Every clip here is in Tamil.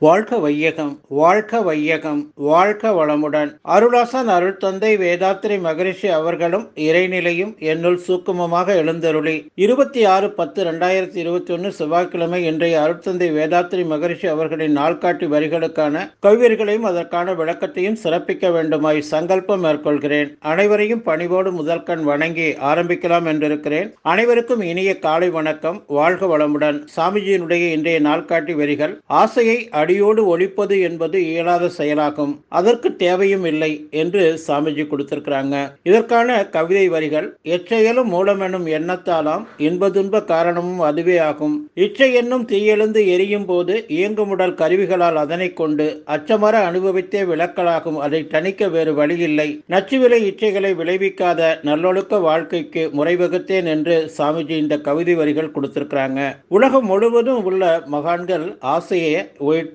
வாழ்க வையகம் வாழ்க வையகம் வாழ்க வளமுடன். அருளாசன் அருள் தந்தை வேதாத்திரி மகரிஷி அவர்களும் இறைநிலையும் என்னுள் சூக்குமமாக எழுந்தருளி. இருபத்தி ஆறு பத்து ரெண்டாயிரத்தி இருபத்தி ஒன்று செவ்வாய்க்கிழமை இன்றைய அருட்தந்தை வேதாத்திரி மகரிஷி அவர்களின் நாள்காட்டி வரிகளுக்கான கவியர்களையும் அதற்கான விளக்கத்தையும் சிறப்பிக்க வேண்டுமாய் சங்கல்பம் மேற்கொள்கிறேன். அனைவரையும் பணிவோடு முதல்கண் வணங்கி ஆரம்பிக்கலாம் என்றிருக்கிறேன். அனைவருக்கும் இனிய காலை வணக்கம். வாழ்க வளமுடன். சாமிஜியினுடைய இன்றைய நாள்காட்டி வரிகள் ஆசையை அடியோடு ஒழிப்பது என்பது இயலாத செயலாகும். அதற்கு தேவையும் இல்லை என்று சாமிஜி கொடுத்திருக்கிறாங்க. இதற்கான கவிதை வரிகள் எச்செயலும் மூலமெனும் எண்ணத்தாலாம் இன்பதுன்ப காரணமும் அதுவே ஆகும். இச்சை என்னும் தீயெழுந்து எரியும் போது இயங்குமுடல் கருவிகளால் அதனை கொண்டு அச்சமர அனுபவித்தே விளக்கலாகும். அதை தணிக்க வேறு வழியில்லை. நச்சுவிலை இச்சைகளை விளைவிக்காத நல்லொழுக்க வாழ்க்கைக்கு முறைவகுத்தேன் என்று சாமிஜி இந்த கவிதை வரிகள் கொடுத்திருக்கிறாங்க. உலகம் முழுவதும் உள்ள மகான்கள் ஆசையை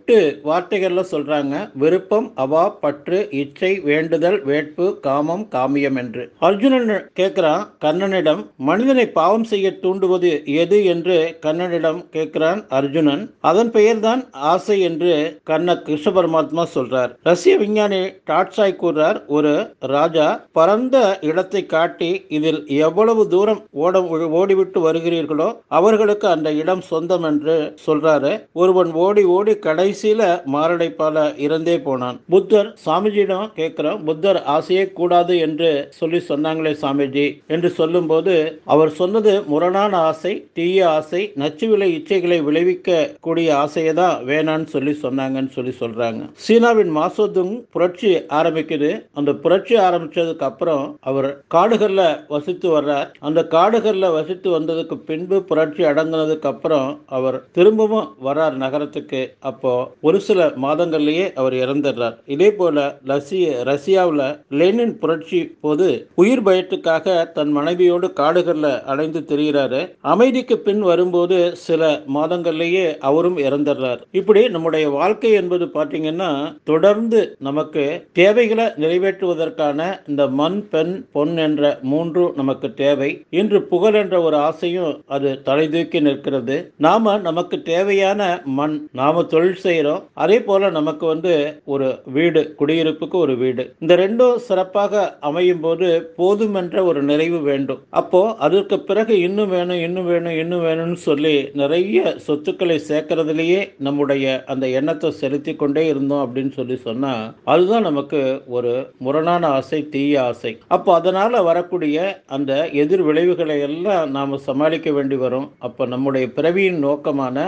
எட்டு வார்த்தைகளில் சொல்றாங்க விருப்பம் அவா பற்று இச்சை வேண்டுதல் வேட்பு காமம் காமியம் என்று. அர்ஜுனன் கேட்கிறான் கண்ணனிடம் மனிதனை பாவம் செய்ய தூண்டுவது எது? என்று கண்ணனிடம் கேட்கிறான் அர்ஜுனன். அதன் பெயர்தான் ஆசை என்று கண்ண கிருஷ்ண பரமாத்மா சொல்றார். ரஷ்ய விஞ்ஞானி டாட்சாய் கூறுறார் ஒரு ராஜா பரந்த இடத்தை காட்டி இதில் எவ்வளவு தூரம் ஓட ஓடிவிட்டு வருகிறீர்களோ அவர்களுக்கு அந்த இடம் சொந்தம் என்று சொல்றாரு. ஒருவன் ஓடி ஓடி கடை கடைசியில மாரடைப்பால இறந்தே போனான். புத்தர் சாமிஜியிடம் கேட்கிறோம் புத்தர் ஆசையே கூடாது என்று சொல்லி சொன்னாங்களே சாமிஜி. என்று சொல்லும் போது அவர் சொன்னது முரணான ஆசை தீய ஆசை நச்சுவிலை இச்சைகளை விளைவிக்க கூடிய ஆசையை தான் வேணான்னு சொல்லி சொன்னாங்கன்னு சொல்லி சொல்றாங்க. சீனாவின் மாசோதுங் புரட்சி ஆரம்பிக்குது. அந்த புரட்சி ஆரம்பிச்சதுக்கு அப்புறம் அவர் காடுகள்ல வசித்து வர்றார். அந்த காடுகள்ல வசித்து வந்ததுக்கு பின்பு புரட்சி அடங்கினதுக்கு அப்புறம் அவர் திரும்பவும் வர்றார் நகரத்துக்கு. அப்போ ஒரு சில மாதங்களிலேயே அவர் இறந்துடுறார். இதே போல ரஷ்ய ரஷ்யாவில் லெனின் புரட்சி போது உயிர் பயத்துக்காக தன் மனைவியோடு காடுகளில் அடைந்து திரிகிறாரு அமைதிக்கு பின் வரும்போது சில மாதங்கள்லயே அவரும் இறந்துடுறார். இப்படி நம்முடைய வாழ்க்கை என்பது பார்த்தீங்கன்னா தொடர்ந்து நமக்கு தேவைகளை நிறைவேற்றுவதற்கான இந்த மண் பெண் பொன் என்ற மூன்று நமக்கு தேவை. இன்று புகழ் என்ற ஒரு ஆசையும் அது தலை தூக்கி நிற்கிறது. நாம நமக்கு தேவையான மண் நாம தொழில் செய்ய செய்கிறோம். அதே போல நமக்கு வந்து ஒரு வீடு குடியிருப்புக்கு ஒரு வீடு. இந்த ரெண்டும் சிறப்பாக அமையும் போது போதுமென்ற ஒரு நிறைவு வேண்டும். அப்போ அதற்கு பிறகு இன்னும் வேணும் இன்னும் வேணும் இன்னும் வேணும்னு சொல்லி நிறைய சொத்துக்களை சேர்க்கறதுலேயே நம்முடைய அந்த எண்ணத்தை செலுத்தி கொண்டே இருந்தோம் அப்படின்னு சொல்லி சொன்னால் அதுதான் நமக்கு ஒரு முரணான ஆசை தீய ஆசை. அப்போ அதனால் வரக்கூடிய அந்த எதிர் விளைவுகளை எல்லாம் நாம் சமாளிக்க வேண்டி வரும். அப்போ நம்முடைய பிறவியின் நோக்கமான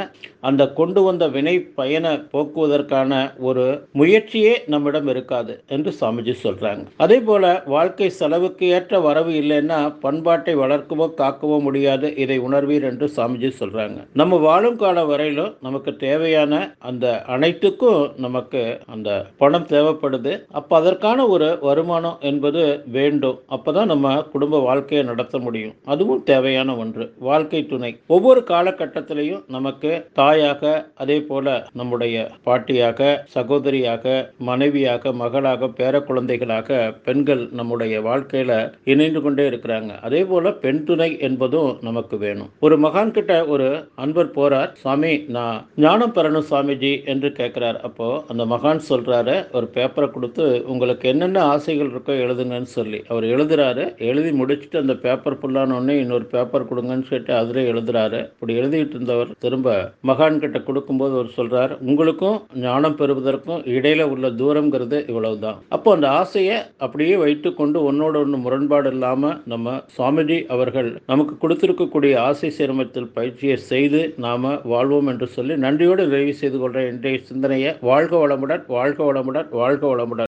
அந்த கொண்டு வந்த வினை பயண போக்குவதற்கான ஒரு முயற்சியே நம்மிடம் இருக்காது என்று சாமிஜி சொல்றாங்க. அதே போல வாழ்க்கை செலவுக்கு ஏற்ற வரவு இல்லைன்னா பண்பாட்டை வளர்க்கவோ காக்கவோ முடியாது இதை உணர்வீர் என்று சாமிஜி சொல்றாங்க. நம்ம வாழும் கால வரையிலும் நமக்கு தேவையான அந்த அனைத்துக்கும் நமக்கு அந்த பணம் தேவைப்படுது. அப்ப அதற்கான ஒரு வருமானம் என்பது வேண்டும். அப்பதான் நம்ம குடும்ப வாழ்க்கையை நடத்த முடியும். அதுவும் தேவையான ஒன்று. வாழ்க்கை துணை. ஒவ்வொரு காலகட்டத்திலையும் நமக்கு தாயாக அதே போல நம்முடைய பாட்டியாக சகோதரியாக மனைவியாக மகளாக பேர குழந்தைகளாக பெண்கள் நம்முடைய வாழ்க்கையில இணைந்து கொண்டே இருக்கிறாங்க. அதே போல பெண் துணை என்பதும் நமக்கு வேணும். ஒரு மகான் கிட்ட ஒரு அன்பர் போறார். சுவாமி நான் ஞானம் பெறணும் சுவாமிஜி என்று கேட்கிறார் அப்போ அந்த மகான் சொல்றாரு ஒரு பேப்பரை கொடுத்து உங்களுக்கு என்னென்ன ஆசைகள் இருக்கோ எழுதுங்கன்னு சொல்லி. அவர் எழுதுறாரு. எழுதி முடிச்சுட்டு அந்த பேப்பர் ஃபுல்லானோடனே இன்னொரு பேப்பர் கொடுங்கன்னு சொல்லிட்டு அதில் எழுதுறாரு. இப்படி எழுதிட்டு இருந்தவர் திரும்ப மகான் கிட்ட கொடுக்கும்போது அவர் சொல்றார் உங்களுக்கும் ஞானம் பெறுவதற்கும் இடையில உள்ள தூரங்கிறது இவ்வளவு தான் அப்போ அந்த ஆசையை அப்படியே வைத்து கொண்டு ஒன்னோட ஒன்று முரண்பாடு இல்லாம நம்ம சுவாமிஜி அவர்கள் நமக்கு கொடுத்திருக்கக்கூடிய ஆசை சிரமத்தில் பயிற்சியை செய்து நாம வாழ்வோம் என்று சொல்லி நன்றியோடு நிறைவு செய்து கொள்ற இன்றைய சிந்தனையை வாழ்க வளமுடன் வாழ்க வளமுடன் வாழ்க வளமுடன்.